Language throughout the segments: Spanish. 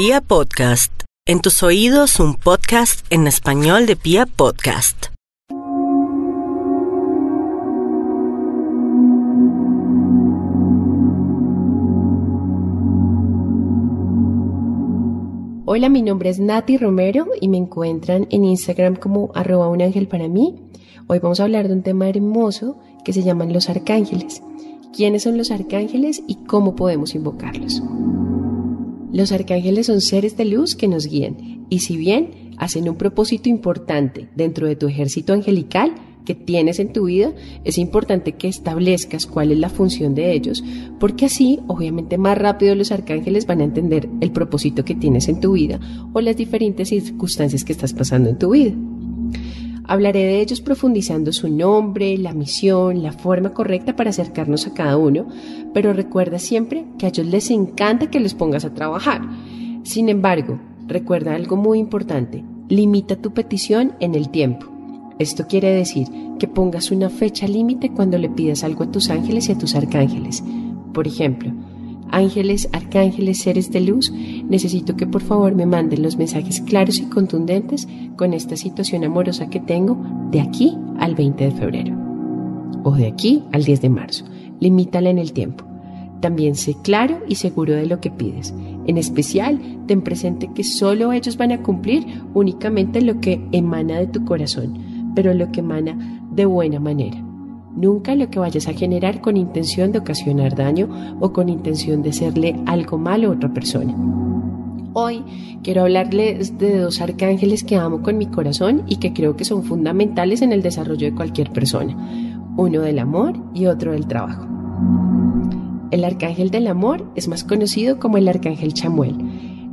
Pia Podcast, en tus oídos un podcast en español de Pia Podcast. Hola, mi nombre es Nati Romero y me encuentran en Instagram como arroba un ángel para mí. Hoy vamos a hablar de un tema hermoso que se llaman los arcángeles. ¿Quiénes son los arcángeles y cómo podemos invocarlos? Los arcángeles son seres de luz que nos guían y si bien hacen un propósito importante dentro de tu ejército angelical que tienes en tu vida, es importante que establezcas cuál es la función de ellos, porque así obviamente más rápido los arcángeles van a entender el propósito que tienes en tu vida o las diferentes circunstancias que estás pasando en tu vida. Hablaré de ellos profundizando su nombre, la misión, la forma correcta para acercarnos a cada uno, pero recuerda siempre que a ellos les encanta que los pongas a trabajar. Sin embargo, recuerda algo muy importante, limita tu petición en el tiempo. Esto quiere decir que pongas una fecha límite cuando le pidas algo a tus ángeles y a tus arcángeles. Por ejemplo, ángeles, arcángeles, seres de luz, necesito que por favor me manden los mensajes claros y contundentes con esta situación amorosa que tengo de aquí al 20 de febrero o de aquí al 10 de marzo. Limítala en el tiempo. También sé claro y seguro de lo que pides. En especial, ten presente que solo ellos van a cumplir únicamente lo que emana de tu corazón, pero lo que emana de buena manera. Nunca lo que vayas a generar con intención de ocasionar daño o con intención de hacerle algo malo a otra persona. Hoy quiero hablarles de dos arcángeles que amo con mi corazón y que creo que son fundamentales en el desarrollo de cualquier persona. Uno del amor y otro del trabajo. El arcángel del amor es más conocido como el arcángel Chamuel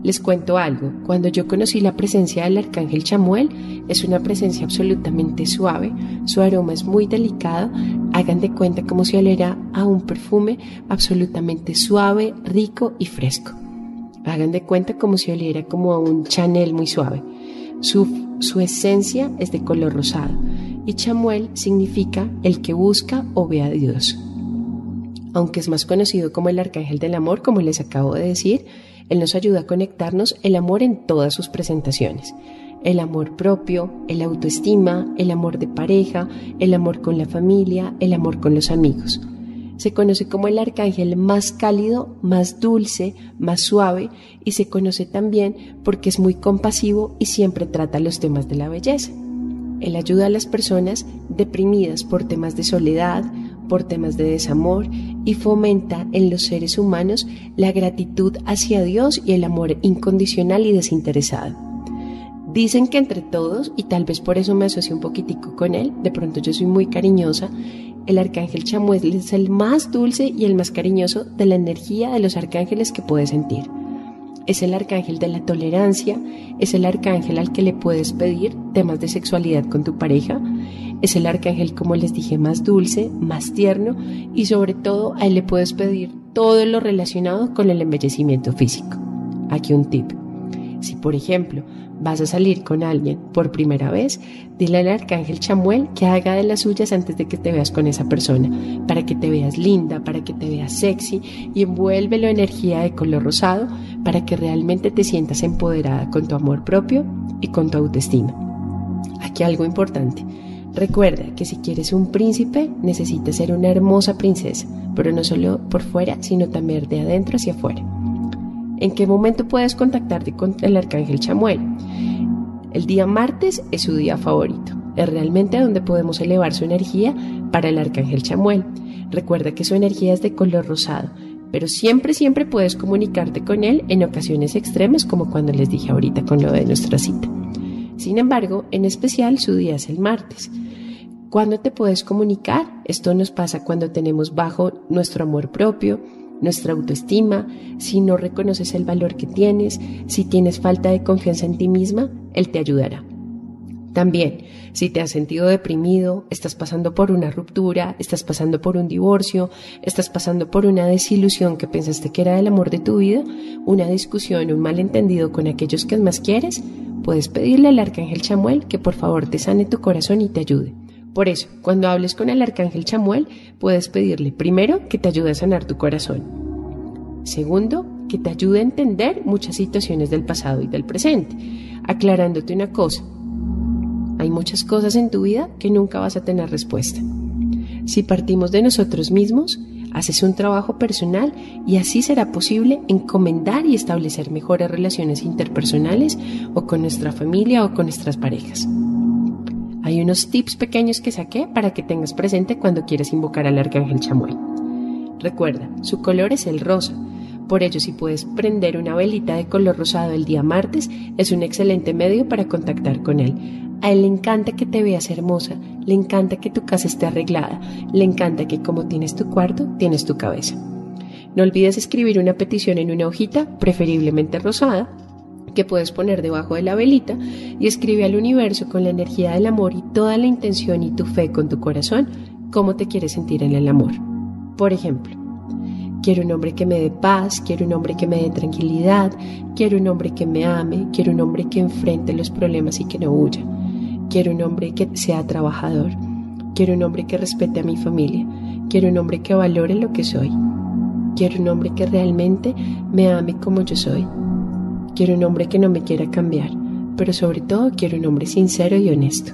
les cuento algo, cuando yo conocí la presencia del arcángel Chamuel, es una presencia absolutamente suave, su aroma es muy delicado, hagan de cuenta como si oliera a un perfume absolutamente suave, rico y fresco. Hagan de cuenta como si oliera como a un Chanel muy suave. Su, su esencia es de color rosado y Chamuel significa el que busca o ve a Dios. Aunque es más conocido como el arcángel del amor, como les acabo de decir, él nos ayuda a conectarnos el amor en todas sus presentaciones. El amor propio, el autoestima, el amor de pareja, el amor con la familia, el amor con los amigos. Se conoce como el arcángel más cálido, más dulce, más suave y se conoce también porque es muy compasivo y siempre trata los temas de la belleza. Él ayuda a las personas deprimidas por temas de soledad, por temas de desamor y fomenta en los seres humanos la gratitud hacia Dios y el amor incondicional y desinteresado. Dicen que entre todos, y tal vez por eso me asocio un poquitico con él, de pronto yo soy muy cariñosa, el arcángel Chamuel es el más dulce y el más cariñoso de la energía de los arcángeles que puedes sentir es el arcángel de la tolerancia, es el arcángel al que le puedes pedir temas de sexualidad con tu pareja, es el arcángel, como les dije, más dulce, más tierno y sobre todo a él le puedes pedir todo lo relacionado con el embellecimiento físico. Aquí un tip. Si por ejemplo vas a salir con alguien por primera vez, dile al arcángel Chamuel que haga de las suyas antes de que te veas con esa persona, para que te veas linda, para que te veas sexy y envuélvelo energía de color rosado para que realmente te sientas empoderada con tu amor propio y con tu autoestima. Aquí algo importante. Recuerda que si quieres un príncipe, necesitas ser una hermosa princesa, pero no solo por fuera, sino también de adentro hacia afuera. ¿En qué momento puedes contactarte con el arcángel Chamuel? El día martes es su día favorito. Es realmente donde podemos elevar su energía para el arcángel Chamuel. Recuerda que su energía es de color rosado, pero siempre, siempre puedes comunicarte con él en ocasiones extremas, como cuando les dije ahorita con lo de nuestra cita. Sin embargo, en especial su día es el martes. ¿Cuándo te puedes comunicar? Esto nos pasa cuando tenemos bajo nuestro amor propio, nuestra autoestima, si no reconoces el valor que tienes, si tienes falta de confianza en ti misma, Él te ayudará. También, si te has sentido deprimido, estás pasando por una ruptura, estás pasando por un divorcio, estás pasando por una desilusión que pensaste que era el amor de tu vida, una discusión, un malentendido con aquellos que más quieres, puedes pedirle al arcángel Chamuel que por favor te sane tu corazón y te ayude. Por eso, cuando hables con el arcángel Chamuel, puedes pedirle primero que te ayude a sanar tu corazón. Segundo, que te ayude a entender muchas situaciones del pasado y del presente, aclarándote una cosa. Hay muchas cosas en tu vida que nunca vas a tener respuesta. Si partimos de nosotros mismos, haces un trabajo personal y así será posible encomendar y establecer mejores relaciones interpersonales o con nuestra familia o con nuestras parejas. Hay unos tips pequeños que saqué para que tengas presente cuando quieres invocar al arcángel Chamuel. Recuerda, su color es el rosa. Por ello, si puedes prender una velita de color rosado el día martes, es un excelente medio para contactar con él. A él le encanta que te veas hermosa, le encanta que tu casa esté arreglada, le encanta que como tienes tu cuarto, tienes tu cabeza. No olvides escribir una petición en una hojita, preferiblemente rosada, que puedes poner debajo de la velita y escribe al universo con la energía del amor y toda la intención y tu fe con tu corazón cómo te quieres sentir en el amor. Por ejemplo, quiero un hombre que me dé paz, quiero un hombre que me dé tranquilidad, quiero un hombre que me ame, quiero un hombre que enfrente los problemas y que no huya. Quiero un hombre que sea trabajador. Quiero un hombre que respete a mi familia. Quiero un hombre que valore lo que soy. Quiero un hombre que realmente me ame como yo soy. Quiero un hombre que no me quiera cambiar, pero sobre todo quiero un hombre sincero y honesto.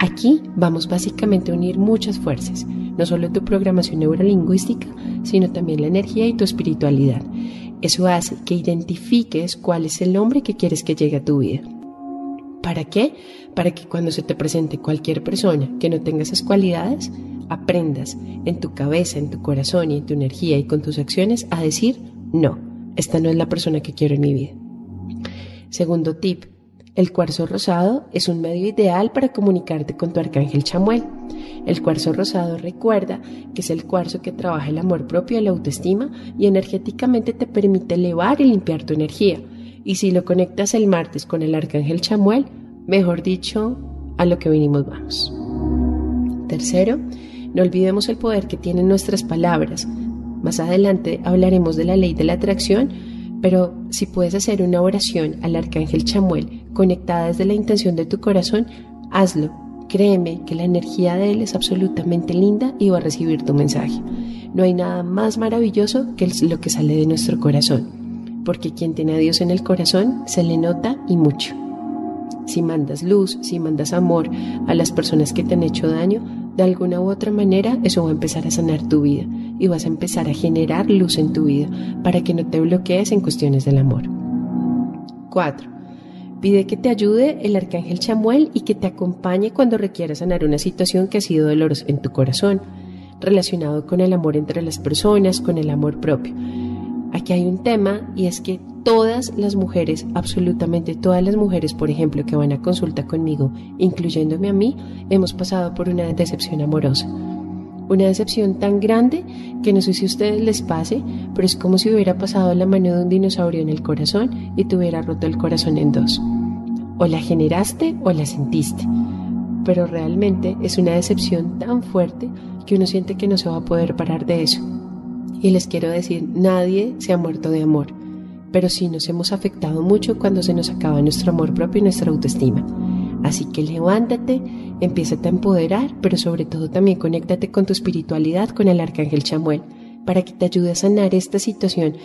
Aquí vamos básicamente a unir muchas fuerzas, no solo tu programación neurolingüística, sino también la energía y tu espiritualidad. Eso hace que identifiques cuál es el hombre que quieres que llegue a tu vida. ¿Para qué? Para que cuando se te presente cualquier persona que no tenga esas cualidades, aprendas en tu cabeza, en tu corazón y en tu energía y con tus acciones a decir, no, esta no es la persona que quiero en mi vida. Segundo tip, el cuarzo rosado es un medio ideal para comunicarte con tu arcángel Chamuel. El cuarzo rosado recuerda que es el cuarzo que trabaja el amor propio y la autoestima y energéticamente te permite elevar y limpiar tu energía y si lo conectas el martes con el arcángel Chamuel, mejor dicho, a lo que vinimos vamos. Tercero, no olvidemos el poder que tienen nuestras palabras. Más adelante hablaremos de la ley de la atracción, pero si puedes hacer una oración al arcángel Chamuel conectada desde la intención de tu corazón, hazlo. Créeme que la energía de él es absolutamente linda y va a recibir tu mensaje. No hay nada más maravilloso que lo que sale de nuestro corazón porque quien tiene a Dios en el corazón se le nota y mucho. Si mandas luz, si mandas amor a las personas que te han hecho daño, de alguna u otra manera eso va a empezar a sanar tu vida y vas a empezar a generar luz en tu vida para que no te bloquees en cuestiones del amor. 4. Pide que te ayude el arcángel Chamuel y que te acompañe cuando requieras sanar una situación que ha sido dolorosa en tu corazón, relacionado con el amor entre las personas, con el amor propio. Aquí hay un tema y es que todas las mujeres, absolutamente todas las mujeres, por ejemplo, que van a consulta conmigo, incluyéndome a mí, hemos pasado por una decepción amorosa. Una decepción tan grande que no sé si a ustedes les pase, pero es como si hubiera pasado la mano de un dinosaurio en el corazón y te hubiera roto el corazón en dos. O la generaste o la sentiste. Pero realmente es una decepción tan fuerte que uno siente que no se va a poder parar de eso. Y les quiero decir, nadie se ha muerto de amor, pero sí nos hemos afectado mucho cuando se nos acaba nuestro amor propio y nuestra autoestima. Así que levántate, empieza a empoderar, pero sobre todo también conéctate con tu espiritualidad, con el arcángel Chamuel, para que te ayude a sanar esta situación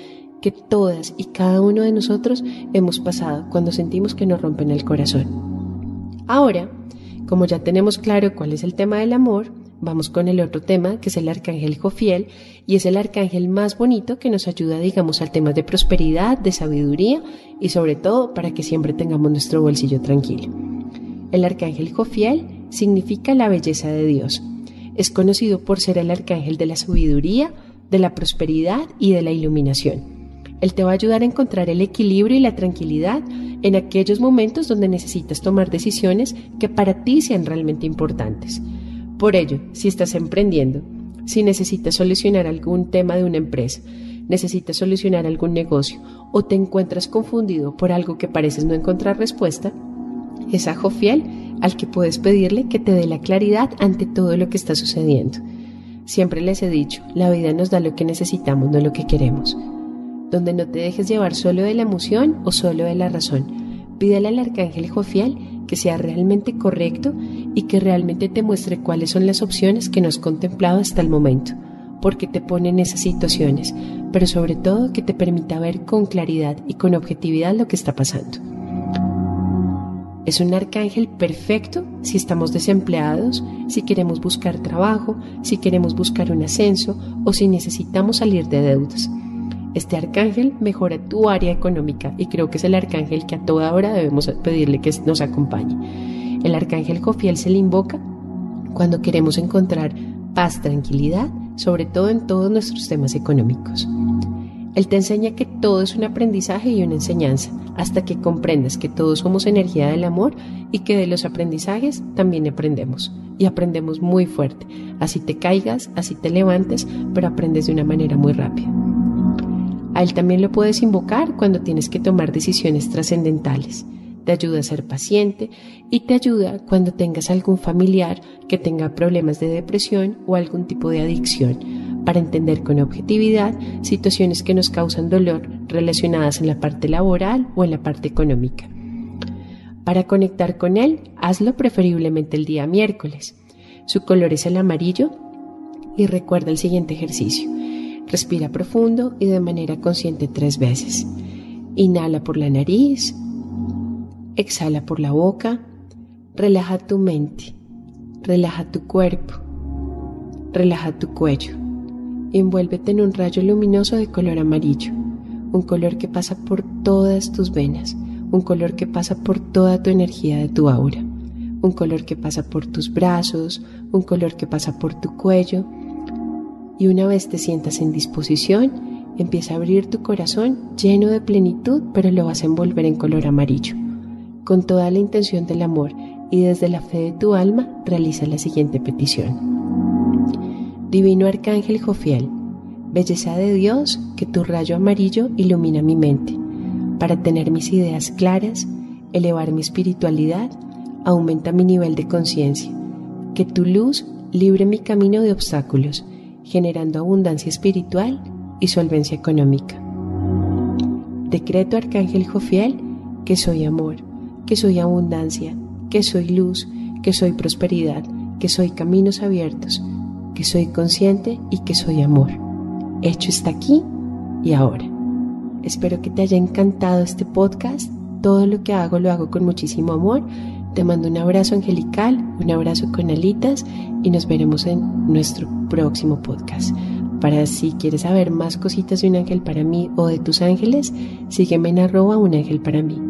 que todas y cada uno de nosotros hemos pasado cuando sentimos que nos rompen el corazón. Ahora, como ya tenemos claro cuál es el tema del amor, Vamos con el otro tema, que es el arcángel Jofiel, y es el arcángel más bonito que nos ayuda, digamos, al tema de prosperidad, de sabiduría y sobre todo para que siempre tengamos nuestro bolsillo tranquilo. El arcángel Jofiel significa la belleza de Dios. Es conocido por ser el arcángel de la sabiduría, de la prosperidad y de la iluminación. Él te va a ayudar a encontrar el equilibrio y la tranquilidad en aquellos momentos donde necesitas tomar decisiones que para ti sean realmente importantes. Por ello, si estás emprendiendo, si necesitas solucionar algún tema de una empresa, necesitas solucionar algún negocio o te encuentras confundido por algo que pareces no encontrar respuesta, es a Jofiel al que puedes pedirle que te dé la claridad ante todo lo que está sucediendo. Siempre les he dicho, la vida nos da lo que necesitamos, no lo que queremos. Donde no te dejes llevar solo de la emoción o solo de la razón. Pídele al arcángel Jofiel que sea realmente correcto y que realmente te muestre cuáles son las opciones que no has contemplado hasta el momento, porque te pone en esas situaciones, pero sobre todo que te permita ver con claridad y con objetividad lo que está pasando. Es un arcángel perfecto si estamos desempleados, si queremos buscar trabajo, si queremos buscar un ascenso o si necesitamos salir de deudas. Este arcángel mejora tu área económica y creo que es el arcángel que a toda hora debemos pedirle que nos acompañe. El arcángel Jofiel se le invoca cuando queremos encontrar paz, tranquilidad, sobre todo en todos nuestros temas económicos. Él te enseña que todo es un aprendizaje y una enseñanza, hasta que comprendas que todos somos energía del amor y que de los aprendizajes también aprendemos. Y aprendemos muy fuerte. Así te caigas, así te levantes, pero aprendes de una manera muy rápida. A él también lo puedes invocar cuando tienes que tomar decisiones trascendentales. Te ayuda a ser paciente y te ayuda cuando tengas algún familiar que tenga problemas de depresión o algún tipo de adicción para entender con objetividad situaciones que nos causan dolor relacionadas en la parte laboral o en la parte económica. Para conectar con él, hazlo preferiblemente el día miércoles. Su color es el amarillo y recuerda el siguiente ejercicio. Respira profundo y de manera consciente tres veces. Inhala por la nariz, exhala por la boca, relaja tu mente, relaja tu cuerpo, relaja tu cuello. Envuélvete en un rayo luminoso de color amarillo, un color que pasa por todas tus venas, un color que pasa por toda tu energía de tu aura, un color que pasa por tus brazos, un color que pasa por tu cuello. Y una vez te sientas en disposición, empieza a abrir tu corazón lleno de plenitud, pero lo vas a envolver en color amarillo. Con toda la intención del amor y desde la fe de tu alma, realiza la siguiente petición. Divino Arcángel Jofiel, belleza de Dios, que tu rayo amarillo ilumina mi mente, para tener mis ideas claras, elevar mi espiritualidad, aumenta mi nivel de conciencia, que tu luz libre mi camino de obstáculos, generando abundancia espiritual y solvencia económica. Decreto Arcángel Jofiel que soy amor, que soy abundancia, que soy luz, que soy prosperidad, que soy caminos abiertos, que soy consciente y que soy amor. Hecho está aquí y ahora. Espero que te haya encantado este podcast. Todo lo que hago lo hago con muchísimo amor. Te mando un abrazo angelical, un abrazo con alitas y nos veremos en nuestro próximo podcast. Para si quieres saber más cositas de un ángel para mí o de tus ángeles, sígueme en arroba un ángel para mí.